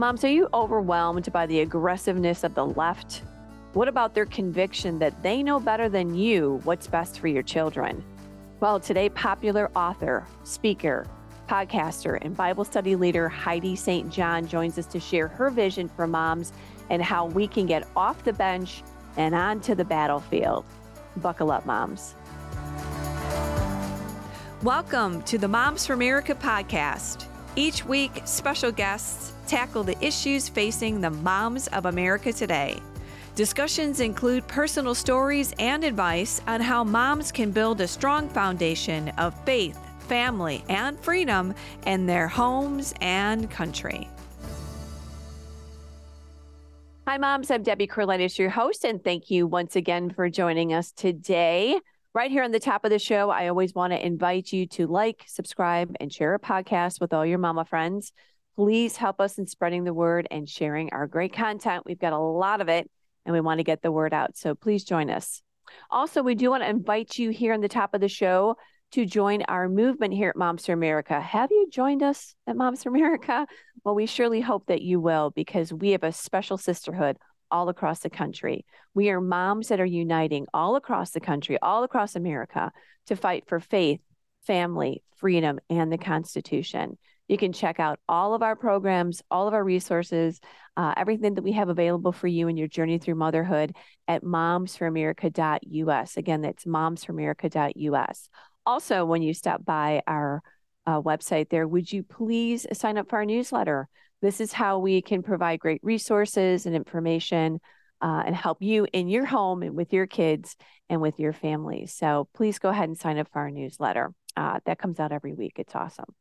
Moms, are you overwhelmed by the aggressiveness of the left? What about their conviction that they know better than you what's best for your children? Well, today, popular author, speaker, podcaster, and Bible study leader Heidi St. John joins us to share her vision for moms and how we can get off the bench and onto the battlefield. Buckle up, moms. Welcome to the Moms for America podcast. Each week, special guests tackle the issues facing the moms of America today. Discussions include personal stories and advice on how moms can build a strong foundation of faith, family, and freedom in their homes and country. Hi, moms. I'm Debbie Carlitis, your host, and thank you once again for joining us today. Right here on the top of the show, I always want to invite you to like, subscribe, and share a podcast with all your mama friends. Please help us in spreading the word and sharing our great content. We've got a lot of it and we want to get the word out. So please join us. Also, we do want to invite you here on the top of the show to join our movement here at Moms for America. Have you joined us at Moms for America? Well, we surely hope that you will because we have a special sisterhood all across the country. We are moms that are uniting all across the country, all across America to fight for faith, family, freedom, and the Constitution. You can check out all of our programs, all of our resources, uh, everything that we have available for you in your journey through motherhood at momsforamerica.us. Again, that's momsforamerica.us. Also, when you stop by our uh, website there, would you please sign up for our newsletter? This is how we can provide great resources and information uh, and help you in your home and with your kids and with your families. So please go ahead and sign up for our newsletter. Uh, that comes out every week. It's awesome.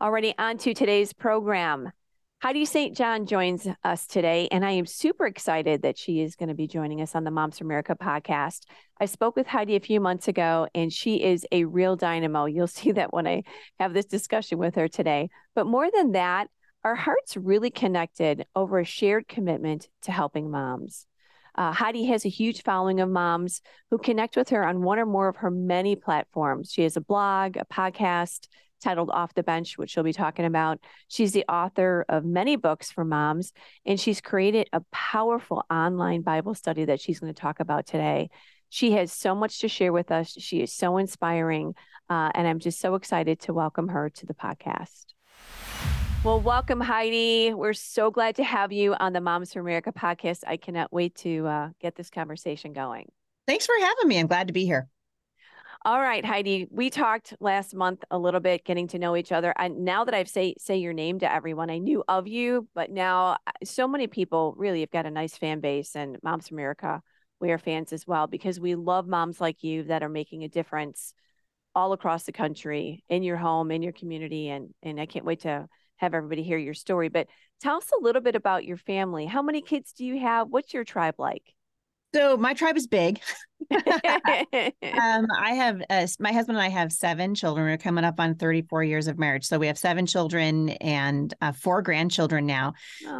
Already on to today's program. Heidi St. John joins us today, and I am super excited that she is going to be joining us on the Moms for America podcast. I spoke with Heidi a few months ago, and she is a real dynamo. You'll see that when I have this discussion with her today. But more than that, our hearts really connected over a shared commitment to helping moms. Uh, Heidi has a huge following of moms who connect with her on one or more of her many platforms. She has a blog, a podcast titled Off the Bench, which she'll be talking about. She's the author of many books for moms, and she's created a powerful online Bible study that she's going to talk about today. She has so much to share with us. She is so inspiring, uh, and I'm just so excited to welcome her to the podcast. Well, welcome, Heidi. We're so glad to have you on the Moms for America podcast. I cannot wait to uh, get this conversation going. Thanks for having me. I'm glad to be here. All right, Heidi. We talked last month a little bit, getting to know each other. And now that I've say say your name to everyone, I knew of you, but now uh, so many people really have got a nice fan base, and Moms America, we are fans as well because we love moms like you that are making a difference all across the country in your home, in your community, and and I can't wait to have everybody hear your story. But tell us a little bit about your family. How many kids do you have? What's your tribe like? So my tribe is big. um, I have uh, my husband and I have seven children. We're coming up on 34 years of marriage, so we have seven children and uh, four grandchildren now.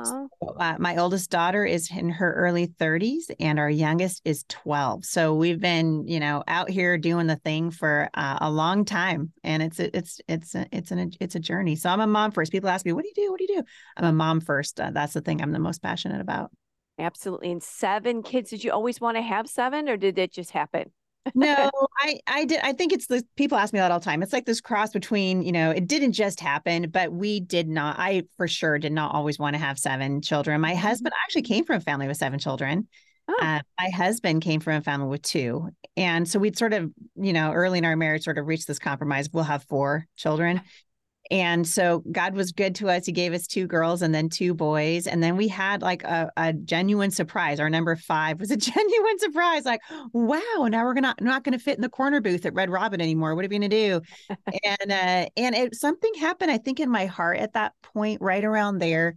So, uh, my oldest daughter is in her early 30s, and our youngest is 12. So we've been, you know, out here doing the thing for uh, a long time, and it's it's it's a, it's an it's a journey. So I'm a mom first. People ask me, "What do you do? What do you do?" I'm a mom first. Uh, that's the thing I'm the most passionate about. Absolutely. And seven kids. Did you always want to have seven or did it just happen? no, I I did I think it's the people ask me that all the time. It's like this cross between, you know, it didn't just happen, but we did not I for sure did not always want to have seven children. My mm-hmm. husband actually came from a family with seven children. Oh. Uh, my husband came from a family with two. And so we'd sort of, you know, early in our marriage sort of reached this compromise. We'll have four children. And so God was good to us. He gave us two girls and then two boys. And then we had like a, a genuine surprise. Our number five was a genuine surprise. Like, wow, now we're gonna not gonna fit in the corner booth at Red Robin anymore. What are we gonna do? and uh, and it something happened, I think, in my heart at that point, right around there.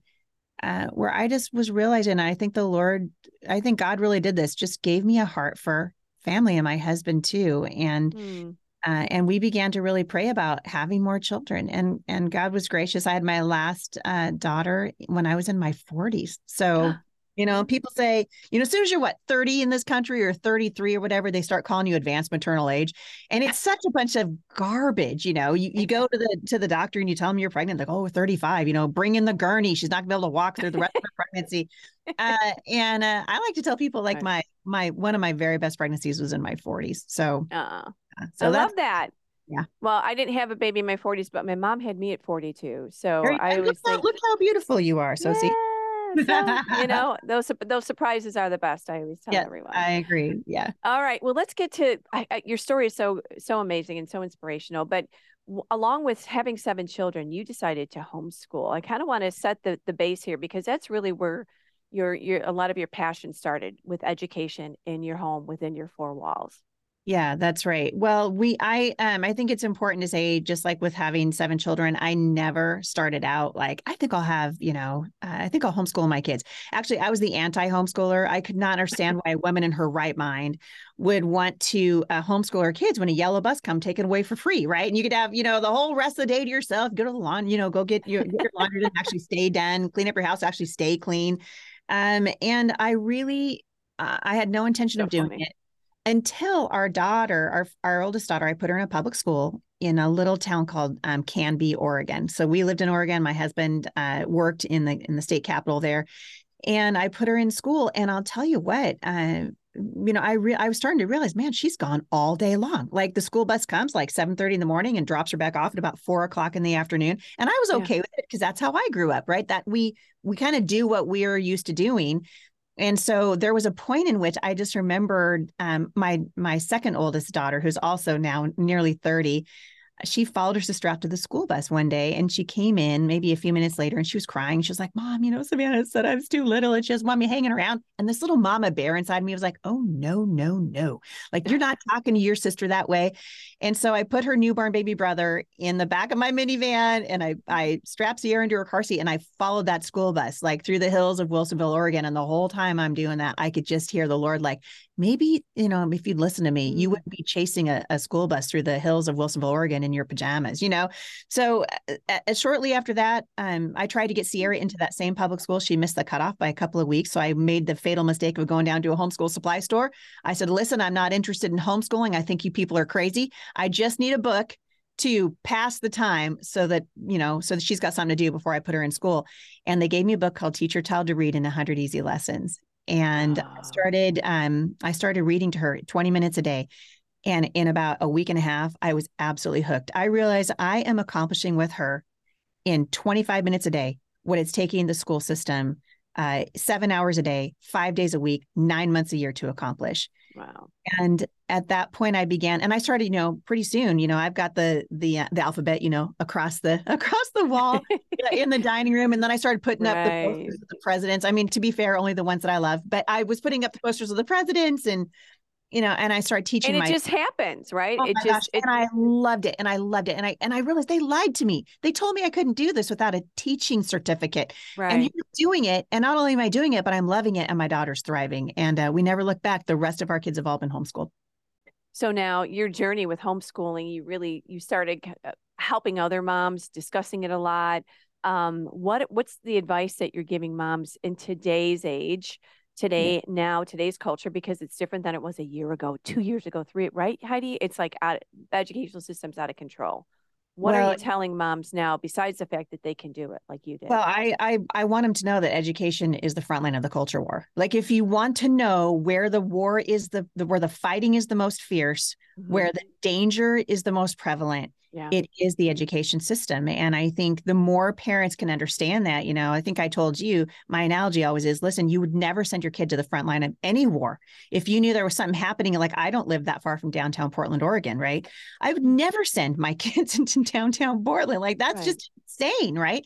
Uh, where I just was realizing, I think the Lord, I think God really did this, just gave me a heart for family and my husband too. And mm. Uh, and we began to really pray about having more children and and god was gracious. I had my last uh, daughter when i was in my 40s so You know, people say, you know, as soon as you're what 30 in this country or 33 or whatever, they start calling you advanced maternal age. And it's such a bunch of garbage. You know, you, you go to the to the doctor and you tell them you're pregnant, like, oh, 35, you know, bring in the gurney. She's not gonna be able to walk through the rest of her pregnancy. Uh, and uh, I like to tell people like my my one of my very best pregnancies was in my 40s. So uh, so I love that. Yeah. Well, I didn't have a baby in my 40s, but my mom had me at 42. So I look, was how, look how beautiful you are. So yeah. So, you know, those those surprises are the best. I always tell yeah, everyone. I agree. Yeah. All right. Well, let's get to I, I, your story is so so amazing and so inspirational. But w- along with having seven children, you decided to homeschool. I kind of want to set the the base here because that's really where your your a lot of your passion started with education in your home within your four walls. Yeah, that's right. Well, we I um I think it's important to say just like with having seven children, I never started out like I think I'll have, you know, uh, I think I'll homeschool my kids. Actually, I was the anti-homeschooler. I could not understand why a woman in her right mind would want to uh, homeschool her kids when a yellow bus come taken away for free, right? And you could have, you know, the whole rest of the day to yourself, go to the lawn, you know, go get your, get your laundry done, actually stay done, clean up your house, actually stay clean. Um, and I really uh, I had no intention so of doing funny. it until our daughter, our our oldest daughter, I put her in a public school in a little town called um, Canby, Oregon. So we lived in Oregon. My husband uh, worked in the in the state capital there, and I put her in school. And I'll tell you what, uh, you know, I re- I was starting to realize, man, she's gone all day long. Like the school bus comes like seven thirty in the morning and drops her back off at about four o'clock in the afternoon, and I was okay yeah. with it because that's how I grew up, right? That we we kind of do what we are used to doing and so there was a point in which I just remembered um, my my second oldest daughter, who's also now nearly 30, she followed her sister out to the school bus one day and she came in maybe a few minutes later and she was crying. She was like, Mom, you know, Savannah said I was too little and she just want me hanging around. And this little mama bear inside me was like, Oh, no, no, no. Like you're not talking to your sister that way. And so I put her newborn baby brother in the back of my minivan and I, I strapped Sierra into her car seat and I followed that school bus like through the hills of Wilsonville, Oregon. And the whole time I'm doing that, I could just hear the Lord like, maybe, you know, if you'd listen to me, you mm. wouldn't be chasing a, a school bus through the hills of Wilsonville, Oregon in your pajamas, you know? So uh, uh, shortly after that, um, I tried to get Sierra into that same public school. She missed the cutoff by a couple of weeks. So I made the fatal mistake of going down to a homeschool supply store. I said, listen, I'm not interested in homeschooling. I think you people are crazy. I just need a book to pass the time so that you know so that she's got something to do before i put her in school and they gave me a book called teach your child to read in 100 easy lessons and I ah. started um, I started reading to her 20 minutes a day. And in about a week and a half, I was absolutely hooked. I realized I am accomplishing with her in 25 minutes a day what it's taking the school system uh, seven hours a day, five days a week, nine months a year to accomplish. Wow. And at that point, I began, and I started, you know, pretty soon. You know, I've got the the uh, the alphabet, you know, across the across the wall in the dining room, and then I started putting right. up the posters of the presidents. I mean, to be fair, only the ones that I love, but I was putting up the posters of the presidents and you know, and I started teaching. And it my, just happens, right? Oh it just. It, and I loved it, and I loved it, and I and I realized they lied to me. They told me I couldn't do this without a teaching certificate. Right. And you're doing it, and not only am I doing it, but I'm loving it, and my daughter's thriving. And uh, we never look back. The rest of our kids have all been homeschooled. So now your journey with homeschooling, you really you started uh, helping other moms, discussing it a lot. Um, what what's the advice that you're giving moms in today's age? Today yeah. now today's culture because it's different than it was a year ago two years ago three right heidi it's like out, the educational system's out of control what well, are you telling moms now besides the fact that they can do it like you did well I, I i want them to know that education is the front line of the culture war like if you want to know where the war is the, the where the fighting is the most fierce mm-hmm. where the danger is the most prevalent yeah. it is the education system and i think the more parents can understand that you know i think i told you my analogy always is listen you would never send your kid to the front line of any war if you knew there was something happening like i don't live that far from downtown portland oregon right i would never send my kids into downtown portland like that's right. just insane right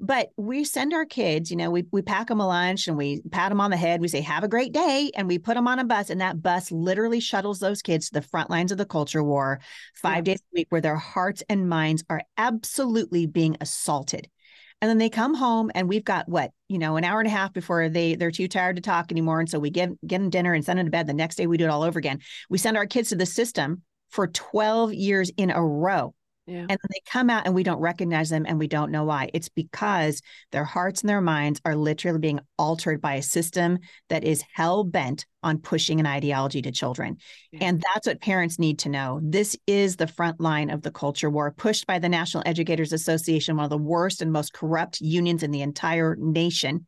but we send our kids, you know, we, we pack them a lunch and we pat them on the head. We say, have a great day. And we put them on a bus. And that bus literally shuttles those kids to the front lines of the culture war five yeah. days a week where their hearts and minds are absolutely being assaulted. And then they come home and we've got what, you know, an hour and a half before they they're too tired to talk anymore. And so we give get them dinner and send them to bed. The next day we do it all over again. We send our kids to the system for 12 years in a row Yeah. And they come out and we don't recognize them and we don't know why. It's because their hearts and their minds are literally being altered by a system that is hell bent on pushing an ideology to children. Yeah. And that's what parents need to know. This is the front line of the culture war pushed by the National Educators Association, one of the worst and most corrupt unions in the entire nation.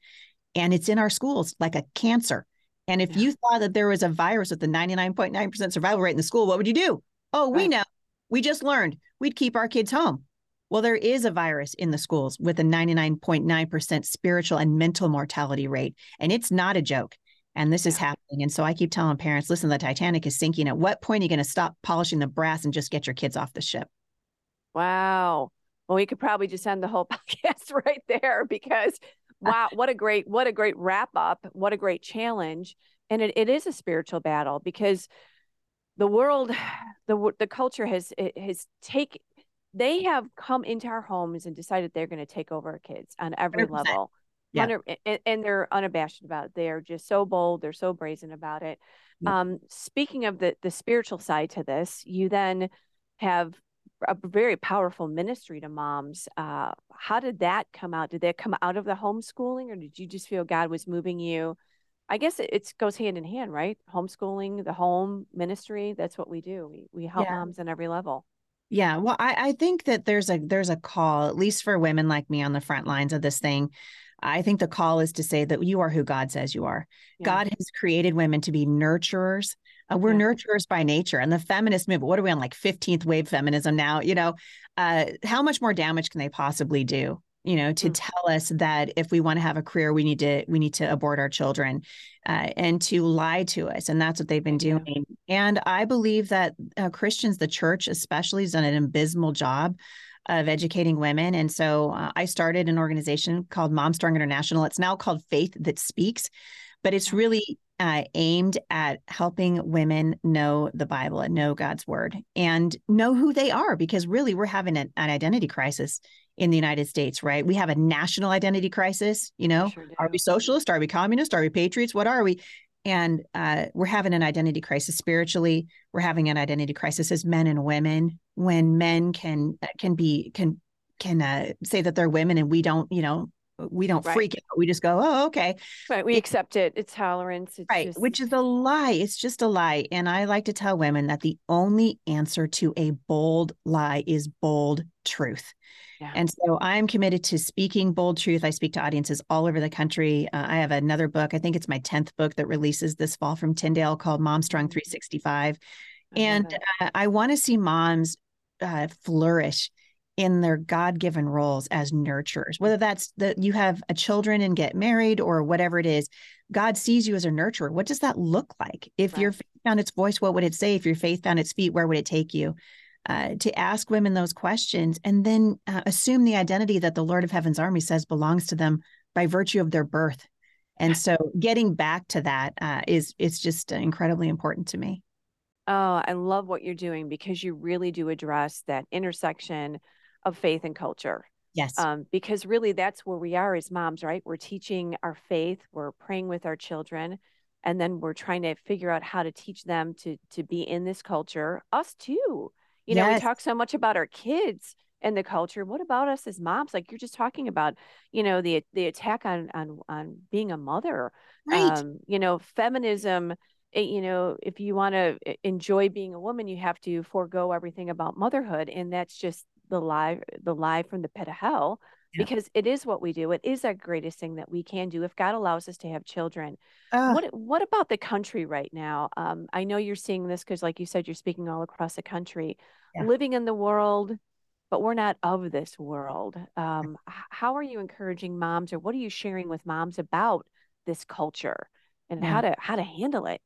And it's in our schools like a cancer. And if yeah. you thought that there was a virus with a 99.9% survival rate in the school, what would you do? Oh, we know. We just learned we'd keep our kids home. Well, there is a virus in the schools with a 99.9% spiritual and mental mortality rate, and it's not a joke. And this is happening. And so I keep telling parents listen, the Titanic is sinking. At what point are you going to stop polishing the brass and just get your kids off the ship? Wow. Well, we could probably just end the whole podcast right there because wow, what a great, what a great wrap up. What a great challenge. And it, it is a spiritual battle because the world, the the culture has has take they have come into our homes and decided they're going to take over our kids on every 100%. level. Yeah. and, and, they're unabashed about it. They are just so bold. They're so brazen about it. Yeah. Um, speaking of the the spiritual side to this, you then have a very powerful ministry to moms. Uh, how did that come out? Did that come out of the homeschooling, or did you just feel God was moving you I guess it, it, goes hand in hand, right? Homeschooling, the home ministry. That's what we do. We we help yeah. moms on every level. Yeah. Well, I, I think that there's a there's a call, at least for women like me on the front lines of this thing. I think the call is to say that you are who God says you are. Yeah. God has created women to be nurturers. Uh, we're yeah. nurturers by nature. And the feminist movement, what are we on like 15th wave feminism now? You know, uh, how much more damage can they possibly do? You know to mm. tell us that if we want to have a career we need to we need to abort our children uh, and to lie to us and that's what they've been doing. And i believe that uh, christians the church especially has done an abysmal job of educating women and so uh, i started an organization called mom strong international. It's now called faith that speaks but it's really uh, aimed at helping women know the Bible and know God's word and know who they are because really we're having an, an identity crisis in the United States, right? We have a national identity crisis. You know, sure are we socialist? Are we communist? Are we patriots? What are we? And uh, we're having an identity crisis spiritually. We're having an identity crisis as men and women. When men can uh, can be can can uh, say that they're women and we don't, you know, we don't right. freak out. We just go, oh, okay. Right. We it, accept it. It's tolerance. It's right. Just... Which is a lie. It's just a lie. And I like to tell women that the only answer to a bold lie is bold truth. Yeah. And so I'm committed to speaking bold truth. I speak to audiences all over the country. Uh, I have another book. I think it's my 10th book that releases this fall from Tyndale called Mom Strong mm-hmm. 365. I and uh, I want to see moms uh, flourish in their god-given roles as nurturers whether that's that you have a children and get married or whatever it is god sees you as a nurturer what does that look like if right. your faith found its voice what would it say if your faith found its feet where would it take you uh, to ask women those questions and then uh, assume the identity that the Lord of Heaven's army says belongs to them by virtue of their birth. And so getting back to that uh, is it's just incredibly important to me. Oh, I love what you're doing because you really do address that intersection of faith and culture. Yes. Um, because really that's where we are as moms, right? We're teaching our faith, we're praying with our children, and then we're trying to figure out how to teach them to to be in this culture, us too. You know, yes. we talk so much about our kids and the culture. What about us as moms? Like you're just talking about, you know, the the attack on on on being a mother. Right. Um, you know, feminism. Eh, you know, if you want to eh, enjoy being a woman, you have to forego everything about motherhood, and that's just the lie the lie from the pit of hell. Yeah. Because it is what we do. It is our greatest thing that we can do if God allows us to have children. Uh, what What about the country right now? Um, I know you're seeing this because, like you said, you're speaking all across the country yeah. living in the world, but we're not of this world. Um, how are you encouraging moms, or what are you sharing with moms about this culture and yeah. how to how to handle it?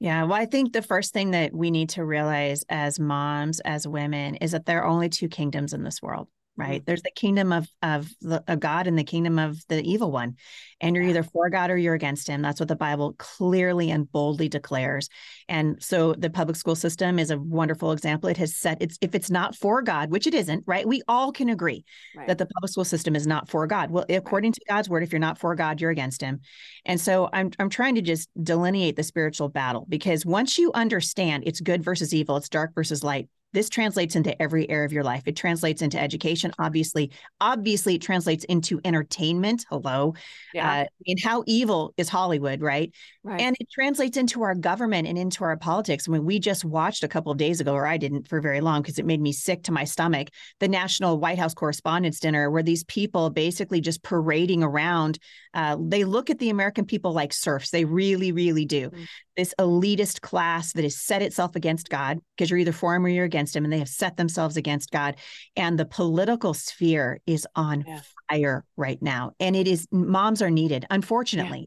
Yeah, well, I think the first thing that we need to realize as moms, as women, is that there are only two kingdoms in this world right? Mm-hmm. there's the kingdom of of the of god and the kingdom of the evil one. And you're either for god or you're against him. That's what the bible clearly and boldly declares. And so the public school system is a wonderful example. It has set it's if it's not for god which it isn't right? We all can agree right. that the public school system is not for god. Well according to god's word if you're not for god you're against him. And so i'm i'm trying to just delineate the spiritual battle because once you understand it's good versus evil it's dark versus light this translates into every area of your life. It translates into education, obviously. Obviously, it translates into entertainment. Hello. Yeah. Uh, I mean, how evil is Hollywood, right? Right. And it translates into our government and into our politics. I mean, we just watched a couple of days ago, or I didn't for very long because it made me sick to my stomach, the National White House Correspondents' Dinner, where these people basically just parading around. Uh, they look at the American people like serfs. They really, really do. Mm-hmm. This elitist class that has set itself against God, because you're either for him or you're against him, and they have set themselves against God. And the political sphere is on yeah. fire right now. And it is, moms are needed, unfortunately. Yeah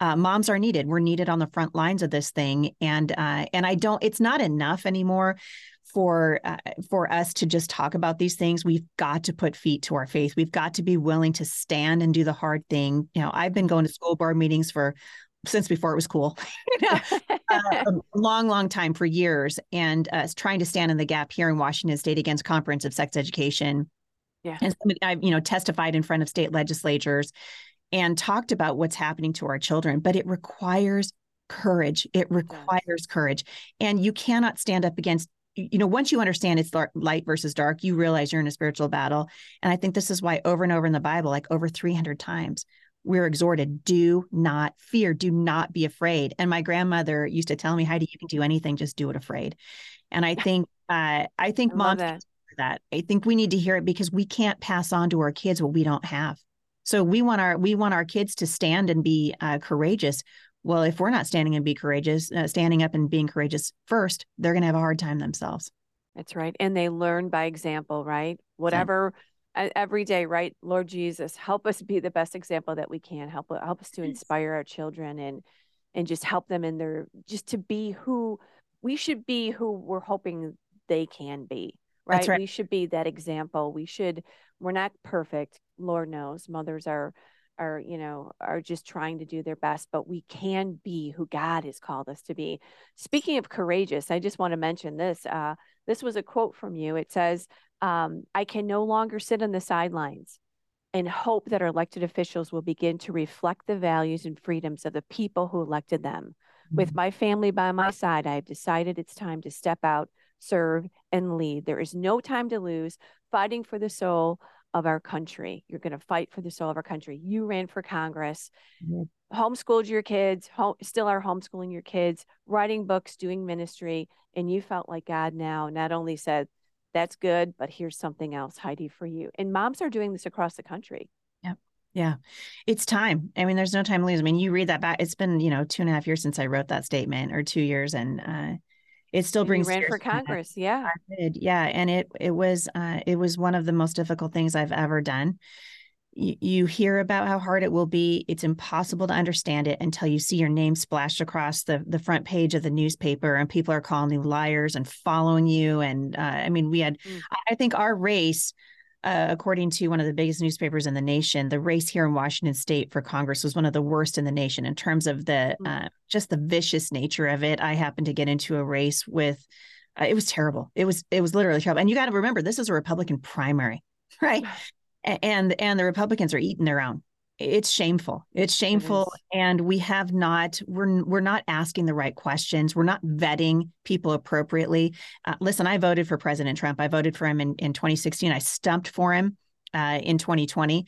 uh, moms are needed. We're needed on the front lines of this thing, and uh, and I don't. It's not enough anymore for uh, for us to just talk about these things. We've got to put feet to our faith. We've got to be willing to stand and do the hard thing. You know, I've been going to school board meetings for since before it was cool, uh, a long, long time for years, and uh, trying to stand in the gap here in Washington State against comprehensive sex education. Yeah. And I've, you know, testified in front of state legislatures and talked about what's happening to our children, but it requires courage. It requires courage. And you cannot stand up against you know once you understand it's light versus dark you realize you're in a spiritual battle and i think this is why over and over in the bible like over 300 times we're exhorted do not fear do not be afraid and my grandmother used to tell me heidi you can do anything just do it afraid and i think uh, i think I moms that. that i think we need to hear it because we can't pass on to our kids what we don't have so we want our we want our kids to stand and be uh, courageous. Well, if we're not standing and be courageous, uh, standing up and being courageous first, they're going to have a hard time themselves. That's right, and they learn by example, right? Whatever. Yeah. Every day, right? Lord Jesus, help us be the best example that we can. Help help us to inspire our children and and just help them in their just to be who we should be, who we're hoping they can be right? right? We should be that example. We should, we're not perfect. Lord knows mothers are, are, you know, are just trying to do their best, but we can be who God has called us to be. Speaking of courageous, I just want to mention this. Uh, this was a quote from you. It says, um, I can no longer sit on the sidelines and hope that our elected officials will begin to reflect the values and freedoms of the people who elected them. With mm-hmm. my family by my side, I have decided it's time to step out serve, and lead. There is no time to lose fighting for the soul of our country. You're going to fight for the soul of our country. You ran for Congress, mm-hmm. homeschooled your kids, home, still are homeschooling your kids, writing books, doing ministry, and you felt like God now not only said, that's good, but here's something else, Heidi, for you. And moms are doing this across the country. Yeah. Yeah. It's time. I mean, there's no time to lose. I mean, you read that back. It's been, you know, two and a half years since I wrote that statement or two years. And uh, it still brings ran for Congress. Yeah. I did. Yeah. And it it was uh, it was one of the most difficult things I've ever done. You, you hear about how hard it will be. It's impossible to understand it until you see your name splashed across the the front page of the newspaper, and people are calling you liars and following you. And uh, I mean, we had, mm. I think, our race uh, according to one of the biggest newspapers in the nation, the race here in Washington State for Congress was one of the worst in the nation in terms of the mm. uh, just the vicious nature of it. I happened to get into a race with. Uh, it was terrible. It was it was literally terrible. And you got to remember, this is a Republican primary, right? And and the Republicans are eating their own. It's shameful. It's shameful. it and we have not we're we're not asking the right questions. We're not vetting people appropriately. Uh, listen i voted for president trump. I voted for him in, in 2016 i stumped for him uh, in 2020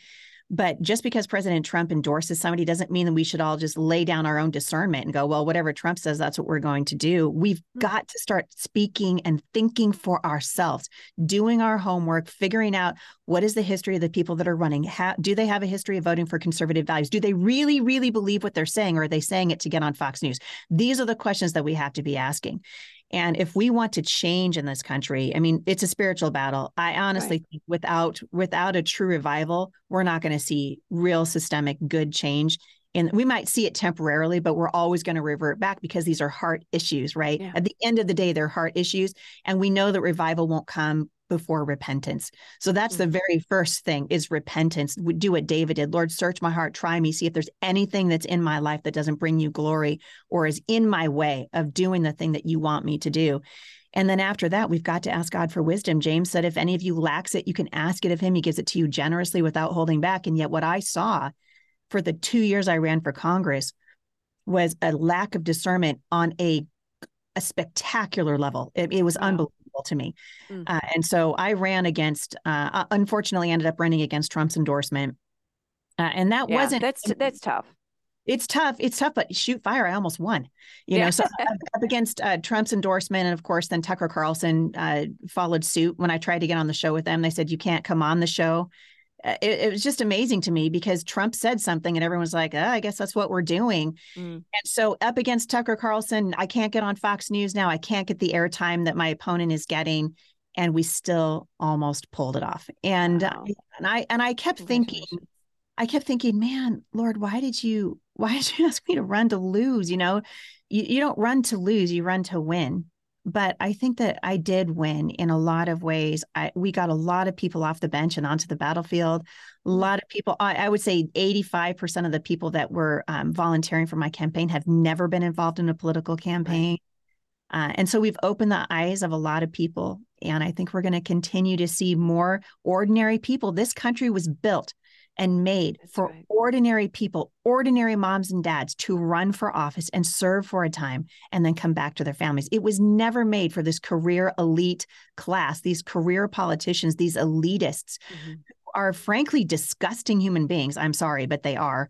but just because President Trump endorses somebody doesn't mean that we should all just lay down our own discernment and go, well, whatever Trump says, that's what we're going to do. We've mm-hmm. got to start speaking and thinking for ourselves, doing our homework, figuring out what is the history of the people that are running. How, do they have a history of voting for conservative values? Do they really, really believe what they're saying, or are they saying it to get on Fox News? These are the questions that we have to be asking. And if we want to change in this country, I mean, it's a spiritual battle. I honestly right. think without without a true revival, we're not going to see real systemic good change. And we might see it temporarily, but we're always going to revert back because these are heart issues, right? Yeah. At the end of the day, they're heart issues. And we know that revival won't come before repentance. So that's mm-hmm. the very first thing is repentance. We do what David did. Lord, search my heart, try me, see if there's anything that's in my life that doesn't bring you glory or is in my way of doing the thing that you want me to do. And then after that, we've got to ask God for wisdom. James said, if any of you lacks it, you can ask it of him. He gives it to you generously without holding back. And yet, what I saw for the two years I ran for Congress was a lack of discernment on a, a spectacular level. It, it was wow. unbelievable unbelievable to me. Mm. Uh, and so I ran against, uh, unfortunately, ended up running against Trump's endorsement. Uh, and that yeah, wasn't that's that's tough it's tough. It's tough, but shoot fire, I almost won. You know, so up against uh, Trump's endorsement, and of course, then Tucker Carlson uh, followed suit. When I tried to get on the show with them, they said you can't come on the show. Uh, it, it, was just amazing to me because Trump said something, and everyone's like, oh, "I guess that's what we're doing." Mm. And so, up against Tucker Carlson, I can't get on Fox News now. I can't get the airtime that my opponent is getting, and we still almost pulled it off. And wow. I, and I and I kept thinking I kept thinking, man, Lord, why did you why did you ask me to run to lose? You know, you, you don't run to lose, you run to win. But I think that I did win in a lot of ways. I, we got a lot of people off the bench and onto the battlefield. A mm-hmm. lot of people, I, I would say 85% of the people that were um, volunteering for my campaign have never been involved in a political campaign. Uh, and so we've opened the eyes of a lot of people. And I think we're going to continue to see more ordinary people. This country was built and made That's for right. ordinary people, ordinary moms and dads to run for office and serve for a time and then come back to their families. It was never made for this career elite class, these career politicians, these elitists mm-hmm. are frankly disgusting human beings. I'm sorry, but they are.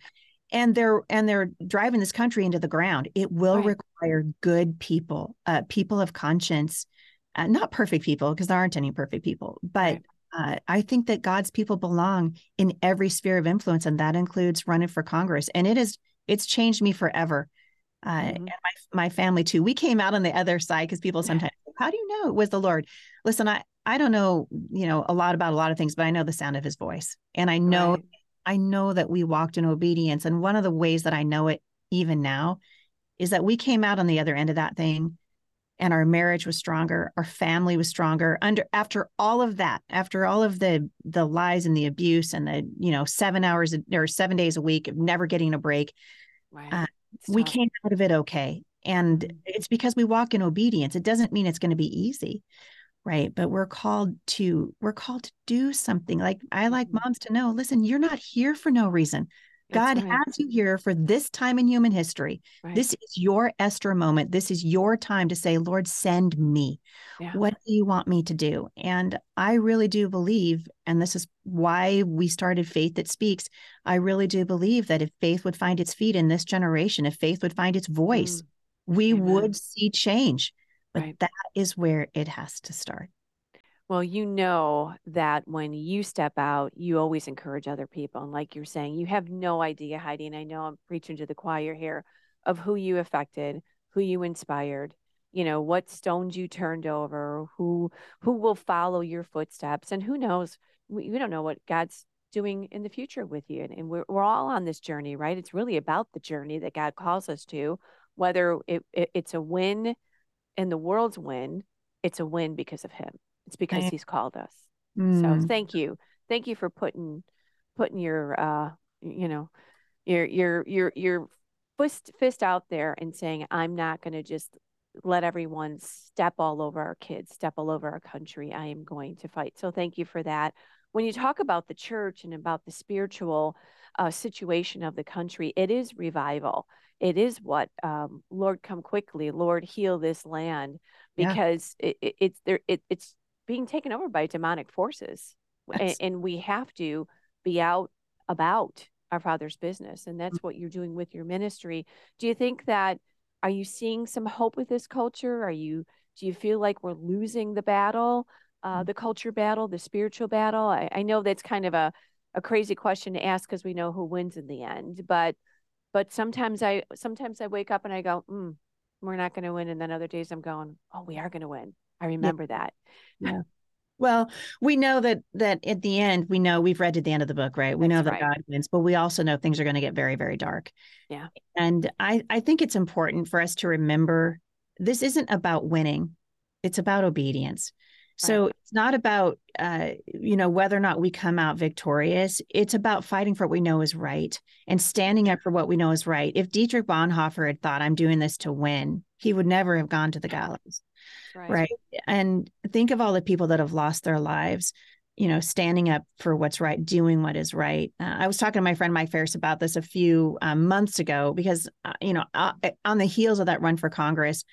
And they're and they're driving this country into the ground. It will right. require good people, uh, people of conscience, uh, not perfect people because there aren't any perfect people, but right uh, I think that God's people belong in every sphere of influence, and that includes running for Congress. And it is it's changed me forever, uh, mm-hmm. and my my family too. We came out on the other side because people sometimes, how do you know it was the Lord? Listen, I I don't know you know a lot about a lot of things, but I know the sound of His voice, and I know right. I know that we walked in obedience. And one of the ways that I know it even now is that we came out on the other end of that thing and our marriage was stronger our family was stronger. Under after all of that after all of the the lies and the abuse and the you know seven hours or seven days a week of never getting a break right. uh, we came out of it okay. And mm-hmm. it's because we walk in obedience. It doesn't mean it's going to be easy right? But we're called to we're called to do something. Like i like mm-hmm. moms to know listen you're not here for no reason God right. has you here for this time in human history. Right. This is your Esther moment. This is your time to say, Lord, send me. Yeah. What do you want me to do? And I really do believe, and this is why we started Faith That Speaks. I really do believe that if faith would find its feet in this generation, if faith would find its voice, mm. we Amen. would see change. But right. that is where it has to start. Well, you know that when you step out, you always encourage other people. And like you're saying, you have no idea, Heidi, and I know I'm preaching to the choir here of who you affected, who you inspired, you know, what stones you turned over, who who will follow your footsteps. And who knows, we, we don't know what God's doing in the future with you. And, and we're, we're all on this journey, right? It's really about the journey that God calls us to, whether it, it it's a win and the world's win, it's a win because of him. It's because he's called us. Mm. So thank you. Thank you for putting putting your uh you know your your your your fist fist out there and saying I'm not going to just let everyone step all over our kids, step all over our country. I am going to fight. So thank you for that. When you talk about the church and about the spiritual uh, situation of the country, it is revival. It is what um, Lord come quickly, Lord heal this land, because yeah. it, it, it's there. It, it's being taken over by demonic forces. And, and, we have to be out about our father's business and that's mm. what you're doing with your ministry. Do you think that are you seeing some hope with this culture? Are you do you feel like we're losing the battle uh, mm. the culture battle the spiritual battle? I, I know that's kind of a, a crazy question to ask because we know who wins in the end but but sometimes i sometimes i wake up and i go mm, we're not going to win and then other days i'm going oh we are going to win I remember yeah. that. Yeah. Well, we know that that at the end, we know we've read to the end of the book, right? We That's know that right. God wins, but we also know things are going to get very, very dark. Yeah. And I, I think it's important for us to remember this isn't about winning, it's about obedience. So right. it's not about uh, you know whether or not we come out victorious. It's about fighting for what we know is right and standing up for what we know is right. If Dietrich Bonhoeffer had thought I'm doing this to win, he would never have gone to the gallows right. right and think of all the people that have lost their lives you know standing up for what's right doing what is right uh, i was talking to my friend mike farris about this a few um, months ago because uh, you know uh, on the heels of that run for congress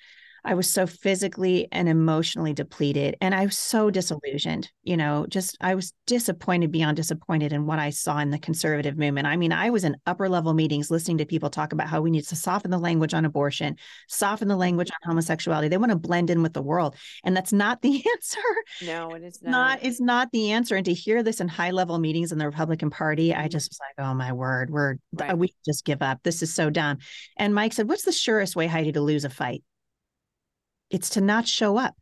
I was so physically and emotionally depleted. And I was so mm-hmm. disillusioned, you know, just I was disappointed beyond disappointed in what I saw in the conservative movement. I mean, I was in upper level meetings listening to people talk about how we need to soften the language on abortion, soften the language on homosexuality. They want to blend in with the world. And that's not the answer. No, it is not. not. It's not the answer. And to hear this in high level meetings in the Republican Party, I mm-hmm. just was like, oh my word, we're right. we just give up. This is so dumb. And Mike said, What's the surest way, Heidi, to lose a fight? It's to not show up.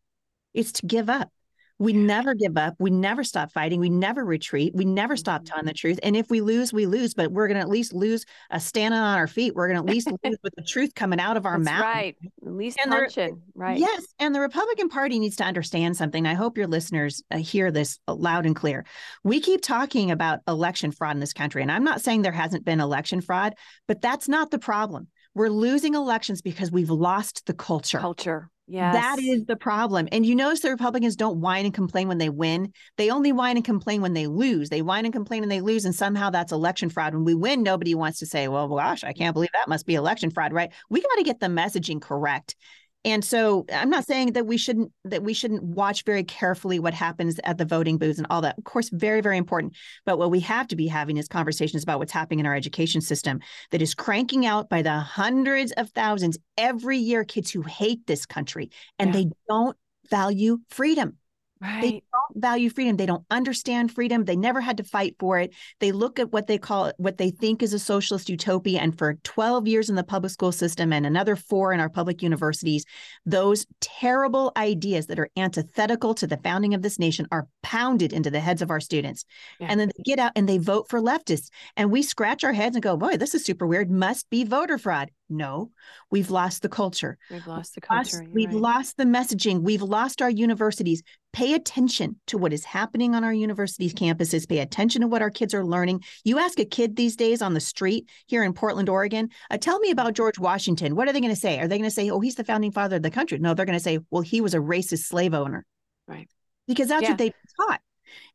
It's to give up. We never give up. We never stop fighting. We never retreat. We never stop mm-hmm. telling the truth. And if we lose, we lose, but we're going to at least lose a standing on our feet. We're going to at least lose with the truth coming out of our That's mouth. Right. At least and punching. Right. Yes. And the Republican Party needs to understand something. I hope your listeners uh, hear this loud and clear. We keep talking about election fraud in this country. And I'm not saying there hasn't been election fraud, but that's not the problem. We're losing elections because we've lost the culture. Culture. Yes. That is the problem. And you notice the Republicans don't whine and complain when they win. They only whine and complain when they lose. They whine and complain and they lose. And somehow that's election fraud. When we win, nobody wants to say, well, gosh, I can't believe that must be election fraud, right? We got to get the messaging correct. And so I'm not saying that we shouldn't that we shouldn't watch very carefully what happens at the voting booths and all that. Of course, very very important. But what we have to be having is conversations about what's happening in our education system that is cranking out by the hundreds of thousands every year kids who hate this country and yeah. they don't value freedom. Right. They don't value freedom. They don't understand freedom. They never had to fight for it. They look at what they call what they think is a socialist utopia. And for 12 years in the public school system and another four in our public universities, those terrible ideas that are antithetical to the founding of this nation are pounded into the heads of our students. Yeah. And then they get out and they vote for leftists. And we scratch our heads and go, boy, this is super weird. Must be voter fraud. No, we've lost the culture. We've lost the culture. Lost, we've right. lost the messaging. We've lost our universities. Pay attention to what is happening on our universities' campuses. Pay attention to what our kids are learning. You ask a kid these days on the street here in Portland, Oregon, uh, tell me about George Washington. What are they going to say? Are they going to say, oh, he's the founding father of the country? No, they're going to say, well, he was a racist slave owner. Right. Because that's yeah. what they taught.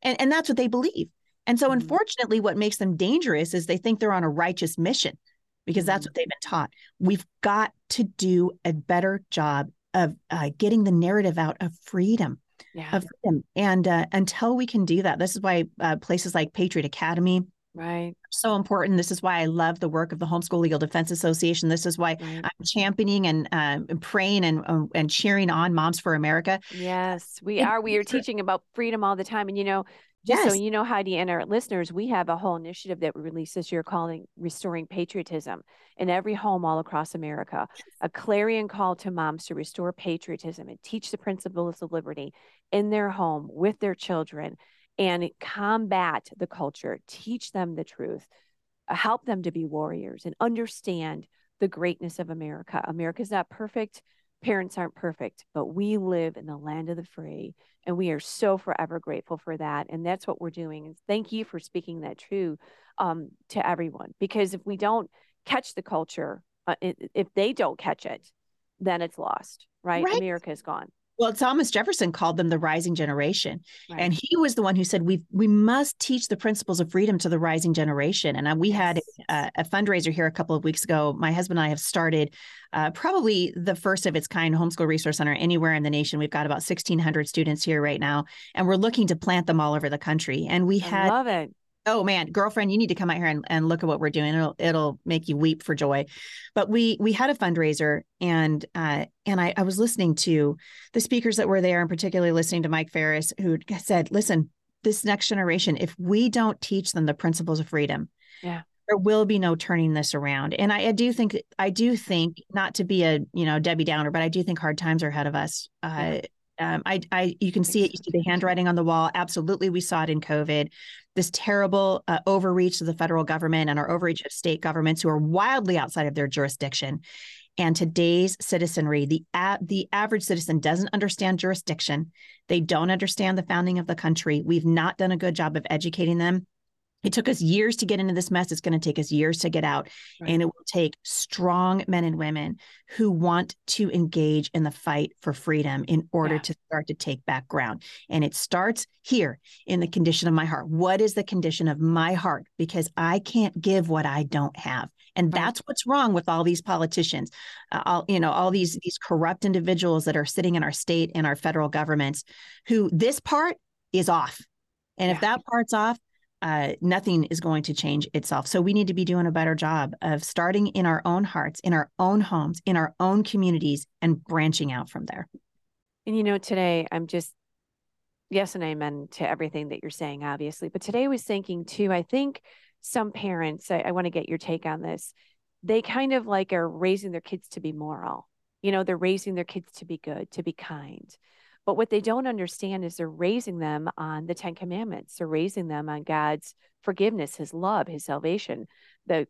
And, and that's what they believe. And so, mm-hmm. unfortunately, what makes them dangerous is they think they're on a righteous mission because that's mm-hmm. what they've been taught. We've got to do a better job of uh, getting the narrative out of freedom. Yeah. Of freedom. And uh, until we can do that, this is why uh, places like Patriot Academy, right so important this is why i love the work of the homeschool legal defense association this is why right. i'm championing and uh, praying and uh, and cheering on moms for america yes we are we are teaching about freedom all the time and you know just yes. so you know, Heidi and our listeners, we have a whole initiative that we released this year calling Restoring Patriotism in every home all across America. A clarion call to moms to restore patriotism and teach the principles of liberty in their home with their children and combat the culture, teach them the truth, uh, help them to be warriors and understand the greatness of America. America is not perfect parents aren't perfect, but we live in the land of the free. And we are so forever grateful for that. And that's what we're doing. And thank you for speaking that true um, to everyone. Because if we don't catch the culture, uh, if they don't catch it, then it's lost, right? right. America is gone. Well, Thomas Jefferson called them the rising generation. Right. And he was the one who said we we must teach the principles of freedom to the rising generation. And we yes. had a, a, fundraiser here a couple of weeks ago. My husband and I have started uh, probably the first of its kind homeschool resource center anywhere in the nation. We've got about 1,600 students here right now, and we're looking to plant them all over the country. And we I had love it oh man girlfriend you need to come out here and, and look at what we're doing. It'll it'll make you weep for joy. But we we had a fundraiser and uh and I, I was listening to the speakers that were there and particularly listening to mike farris who said listen this next generation if we don't teach them the principles of freedom yeah. there will be no turning this around. And I, I do think i do think not to be a you know debbie downer but i do think hard times are ahead of us. Uh. Um, I, I, you can see it. You see the handwriting on the wall. Absolutely, we saw it in COVID. This terrible uh, overreach of the federal government and our overreach of state governments who are wildly outside of their jurisdiction. And today's citizenry, the a- the average citizen doesn't understand jurisdiction. They don't understand the founding of the country. We've not done a good job of educating them it took us years to get into this mess. It's going to take us years to get out. Right. And it will take strong men and women who want to engage in the fight for freedom in order yeah. to start to take back ground. And it starts here in the condition of my heart. What is the condition of my heart? Because I can't give what I don't have. and right. that's what's wrong with all these politicians uh, all you know all these these corrupt individuals that are sitting in our state and our federal governments who this part is off and yeah. if that part's off uh, nothing is going to change itself. So we need to be doing a better job of starting in our own hearts, in our own homes, in our own communities, and branching out from there. And you know, today I'm just yes and amen to everything that you're saying, obviously. But today I was thinking too, I think some parents, I, I want to get your take on this, they kind of like are raising their kids to be moral. You know, they're raising their kids to be good, to be kind. But what they don't understand is they're raising them on the Ten Commandments. They're raising them on God's forgiveness, his love, his salvation, the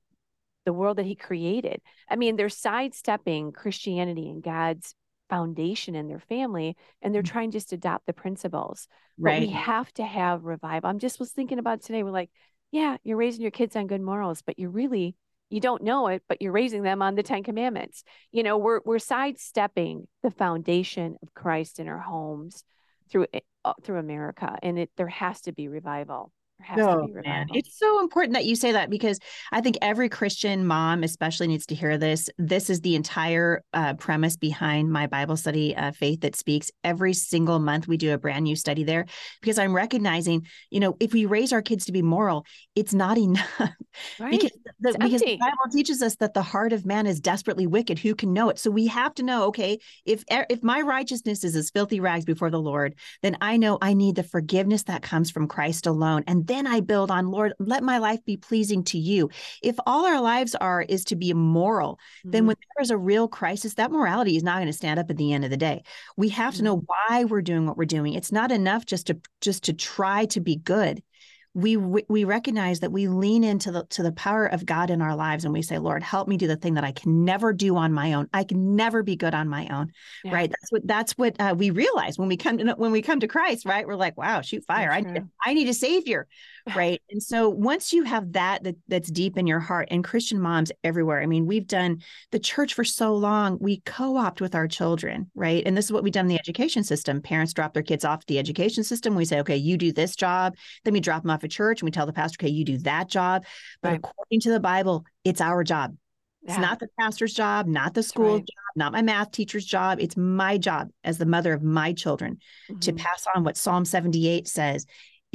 the world that he created. I mean, they're sidestepping Christianity and God's foundation in their family and they're mm. trying just to adopt the principles. Right. But we have to have revival. I'm just was thinking about today. We're like, yeah, you're raising your kids on good morals, but you're really you don't know it, but you're raising them on the Ten Commandments. You know, we're we're sidestepping the foundation of Christ in our homes through uh, through America, and it there has to be revival has to be Man. It's so important that you say that because I think every Christian mom, especially, needs to hear this. This is the entire uh, premise behind my Bible study, uh, Faith That Speaks. Every single month, we do a brand new study there because I'm recognizing, you know, if we raise our kids to be moral, it's not enough. Right. because, the, because the Bible teaches us that the heart of man is desperately wicked. Who can know it? So we have to know, okay, if if my righteousness is as filthy rags before the Lord, then I know I need the forgiveness that comes from Christ alone. And then I build on, Lord, let my life be pleasing to you. If all our lives are is to be immoral, mm-hmm. then when there is a real crisis, that morality is not going to stand up at the end of the day. We have mm-hmm. to know why we're doing what we're doing. It's not enough just to just to try to be good we we recognize that we lean into the to the power of God in our lives and we say Lord help me do the thing that I can never do on my own. I can never be good on my own. Yeah. right? That's what that's what uh, we realize when we come to when we come to Christ right? We're like wow shoot fire. I I need a savior right and so once you have that, that that's deep in your heart and christian moms everywhere i mean we've done the church for so long we co-opt with our children right and this is what we've done in the education system parents drop their kids off the education system we say okay you do this job then we drop them off at church and we tell the pastor okay you do that job but right. according to the bible it's our job yeah. It's not the pastor's job, not the school right. job, not my math teacher's job. It's my job as the mother of my children mm-hmm. to pass on what Psalm 78 says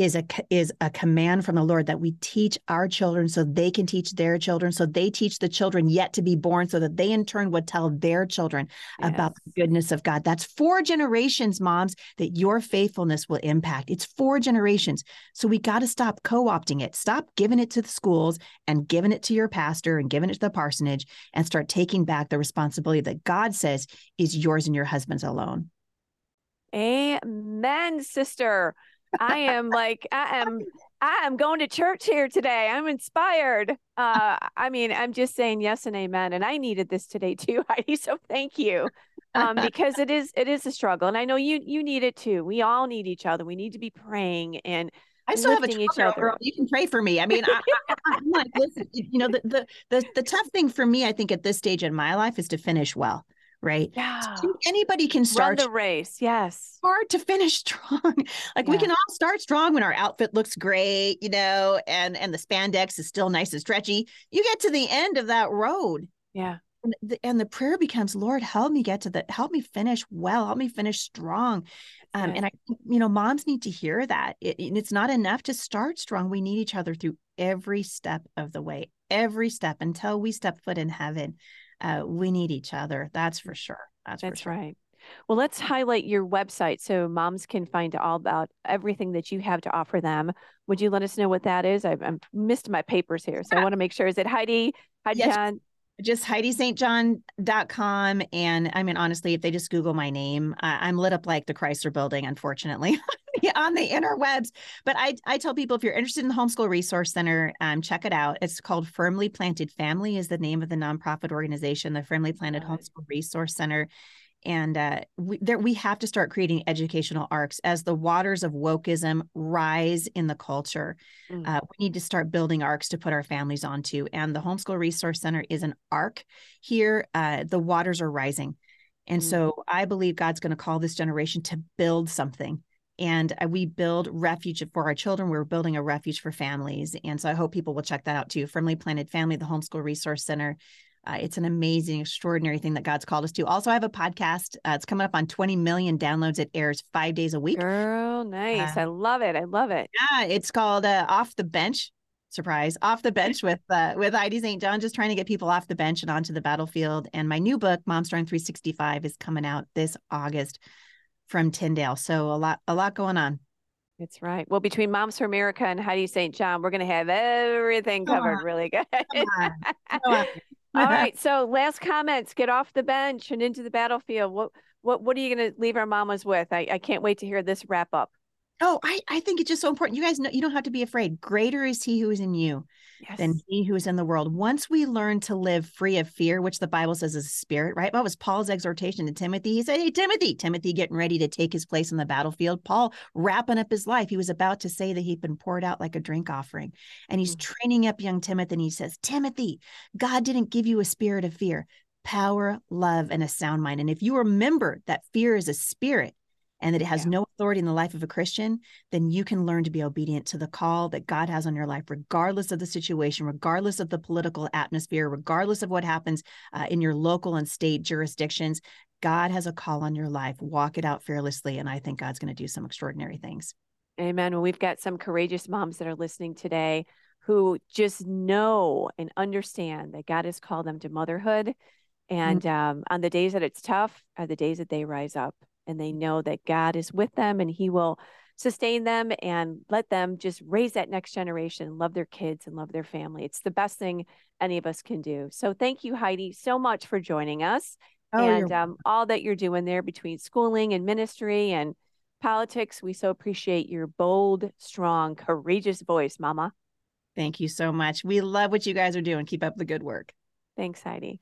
is a is a command from the Lord that we teach our children so they can teach their children so they teach the children yet to be born so that they in turn would tell their children yes. about the goodness of God. That's four generations moms that your faithfulness will impact. It's four generations. So we got to stop co-opting it. Stop giving it to the schools and giving it to your pastor and giving it to the parsonage and start taking back the responsibility that God says is yours and your husband's alone. Amen, sister. I am like I am I am going to church here today. I'm inspired. Uh, I mean, I'm just saying yes and amen. And I needed this today too, Heidi. So thank you. Um, because it is it is a struggle. And I know you you need it too. We all need each other. We need to be praying and I still have a each other. You can pray for me. I mean, I, am like, listen, you know, the, the the the tough thing for me, I think, at this stage in my life, is to finish well right? Yeah. So anybody can start Run the race. Yes. Hard to finish strong. like yeah. we can all start strong when our outfit looks great, you know, and and the spandex is still nice and stretchy. You get to the end of that road. Yeah. And the, and the prayer becomes, Lord, help me get to the, help me finish well, help me finish strong. Um, and I, you know, moms need to hear that. It, it's not enough to start strong. We need each other through every step of the way, every step until we step foot in heaven uh, we need each other. That's for sure. That's, That's sure. right. Well, let's highlight your website so moms can find all about everything that you have to offer them. Would you let us know what that is? I've, I've missed my papers here, so yeah. I want to make sure. Is it Heidi? Heidi yes. John? Just HeidiSt.John.com. And I mean, honestly, if they just Google my name, uh, I'm lit up like the Chrysler building, unfortunately. on the interwebs. But I, I tell people if you're interested in the Homeschool Resource Center, um, check it out. It's called Firmly Planted Family is the name of the nonprofit organization, the Firmly Planted Homeschool Resource Center. And uh, we, there, we have to start creating educational arks as the waters of wokeism rise in the culture. Mm. Uh, we need to start building arks to put our families onto. And the Homeschool Resource Center is an ark here. Uh, the waters are rising. And mm. so I believe God's going to call this generation to build something and uh, we build refuge for our children. We're building a refuge for families. And so I hope people will check that out too. Firmly Planted Family, the Homeschool Resource Center. Uh, it's an amazing, extraordinary thing that God's called us to. Also, I have a podcast. Uh, it's coming up on 20 million downloads. It airs five days a week. Girl, nice. Uh, I love it. I love it. Yeah, it's called uh, Off the Bench. Surprise, off the bench with uh, with Heidi St. John, just trying to get people off the bench and onto the battlefield. And my new book, Mom Strong 365, is coming out this August from Tyndale. So a lot, a lot going on. That's right. Well, between Moms for America and Heidi St. John, we're going to have everything covered really good. All right. So last comments, get off the bench and into the battlefield. What, what, what are you going to leave our mamas with? I, I can't wait to hear this wrap up. Oh, I, I think it's just so important. You guys know you don't have to be afraid. Greater is he who is in you yes. than he who is in the world. Once we learn to live free of fear, which the Bible says is a spirit, right? What was Paul's exhortation to Timothy? He said, Hey, Timothy, Timothy getting ready to take his place on the battlefield. Paul wrapping up his life. He was about to say that he'd been poured out like a drink offering. And he's mm-hmm. training up young Timothy. And he says, Timothy, God didn't give you a spirit of fear, power, love, and a sound mind. And if you remember that fear is a spirit, and that it has yeah. no authority in the life of a Christian, then you can learn to be obedient to the call that God has on your life, regardless of the situation, regardless of the political atmosphere, regardless of what happens uh, in your local and state jurisdictions. God has a call on your life. Walk it out fearlessly. And I think God's going to do some extraordinary things. Amen. Well, we've got some courageous moms that are listening today who just know and understand that God has called them to motherhood. Mm-hmm. And mm-hmm. um, on the days that it's tough are the days that they rise up and they know that God is with them and He will sustain them and let them just raise that next generation, love their kids and love their family. It's the best thing any of us can do. So thank you, Heidi, so much for joining us oh, and um, all that you're doing there between schooling and ministry and politics. We so appreciate your bold, strong, courageous voice, Mama. Thank you so much. We love what you guys are doing. Keep up the good work. Thanks, Heidi.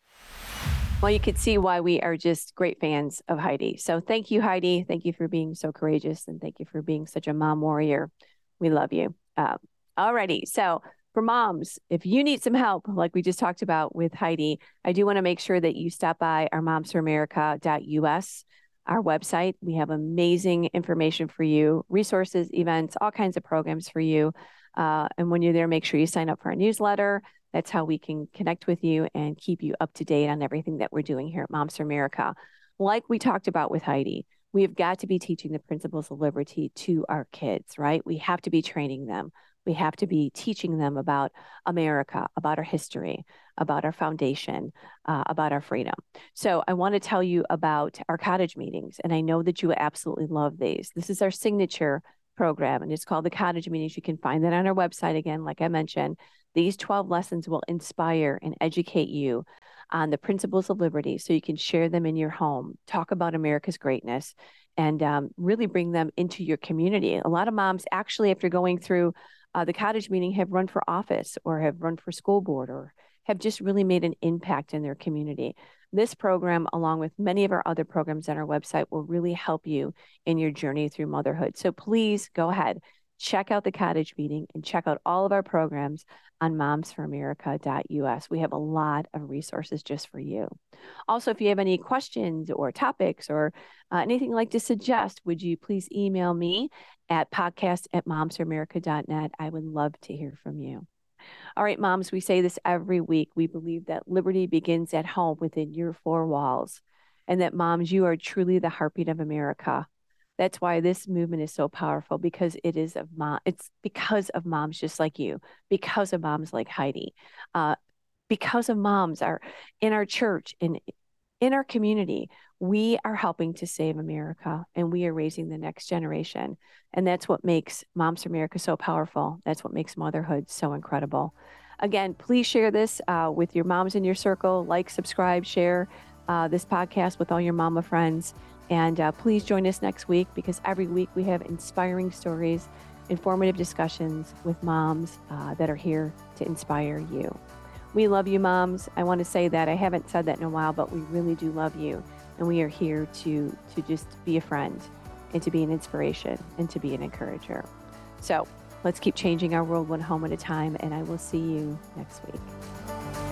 Well, you could see why we are just great fans of Heidi. So thank you, Heidi. Thank you for being so courageous and thank you for being such a mom warrior. We love you. Um, alrighty. So for moms, if you need some help, like we just talked about with Heidi, I do want to make sure that you stop by our momsforamerica.us, our website. We have amazing information for you, resources, events, all kinds of programs for you. Uh, and when you're there, make sure you sign up for our newsletter. That's how we can connect with you and keep you up to date on everything that we're doing here at Moms for America. Like we talked about with Heidi, we have got to be teaching the principles of liberty to our kids, right? We have to be training them. We have to be teaching them about America, about our history, about our foundation, uh, about our freedom. So, I want to tell you about our cottage meetings, and I know that you absolutely love these. This is our signature program, and it's called the Cottage Meetings. You can find that on our website again, like I mentioned. These 12 lessons will inspire and educate you on the principles of liberty so you can share them in your home, talk about America's greatness, and um, really bring them into your community. A lot of moms actually, after going through uh, the cottage meeting, have run for office or have run for school board or have just really made an impact in their community. This program, along with many of our other programs on our website, will really help you in your journey through motherhood. So please go ahead, check out the cottage meeting and check out all of our programs on momsforamerica.us. We have a lot of resources just for you. Also, if you have any questions or topics or uh, anything like to suggest, would you please email me at podcast at momsforamerica.net? I would love to hear from you. All right, moms, we say this every week. We believe that liberty begins at home within your four walls, and that moms, you are truly the heartbeat of America. That's why this movement is so powerful because it is of mom. It's because of moms just like you, because of moms like Heidi, uh, because of moms are in our church in in our community. We are helping to save America, and we are raising the next generation. And that's what makes Moms for America so powerful. That's what makes motherhood so incredible. Again, please share this uh, with your moms in your circle. Like, subscribe, share uh, this podcast with all your mama friends. And uh, please join us next week because every week we have inspiring stories, informative discussions with moms uh, that are here to inspire you. We love you, moms. I want to say that I haven't said that in a while, but we really do love you. And we are here to, to just be a friend and to be an inspiration and to be an encourager. So let's keep changing our world one home at a time. And I will see you next week.